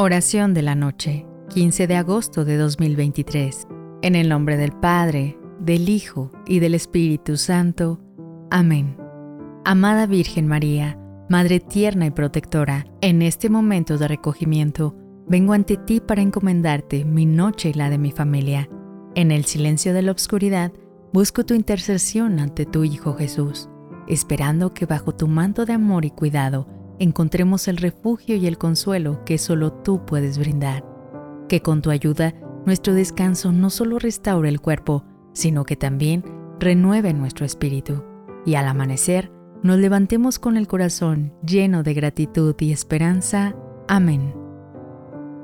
Oración de la noche, 15 de agosto de 2023. En el nombre del Padre, del Hijo y del Espíritu Santo. Amén. Amada Virgen María, Madre tierna y protectora, en este momento de recogimiento, vengo ante ti para encomendarte mi noche y la de mi familia. En el silencio de la oscuridad, busco tu intercesión ante tu Hijo Jesús, esperando que bajo tu manto de amor y cuidado encontremos el refugio y el consuelo que solo tú puedes brindar. Que con tu ayuda nuestro descanso no solo restaure el cuerpo, sino que también renueve nuestro espíritu. Y al amanecer, nos levantemos con el corazón lleno de gratitud y esperanza. Amén.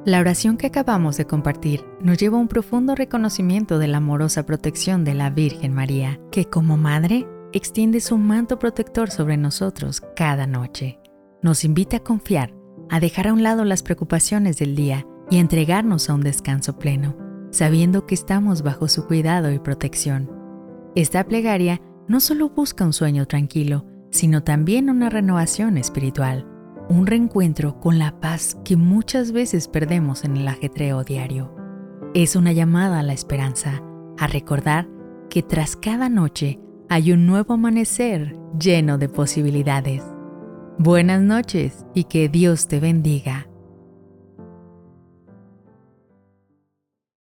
La oración que acabamos de compartir nos lleva a un profundo reconocimiento de la amorosa protección de la Virgen María, que como Madre extiende su manto protector sobre nosotros cada noche. Nos invita a confiar, a dejar a un lado las preocupaciones del día y a entregarnos a un descanso pleno, sabiendo que estamos bajo su cuidado y protección. Esta plegaria no solo busca un sueño tranquilo, sino también una renovación espiritual, un reencuentro con la paz que muchas veces perdemos en el ajetreo diario. Es una llamada a la esperanza, a recordar que tras cada noche hay un nuevo amanecer lleno de posibilidades. Buenas noches y que Dios te bendiga.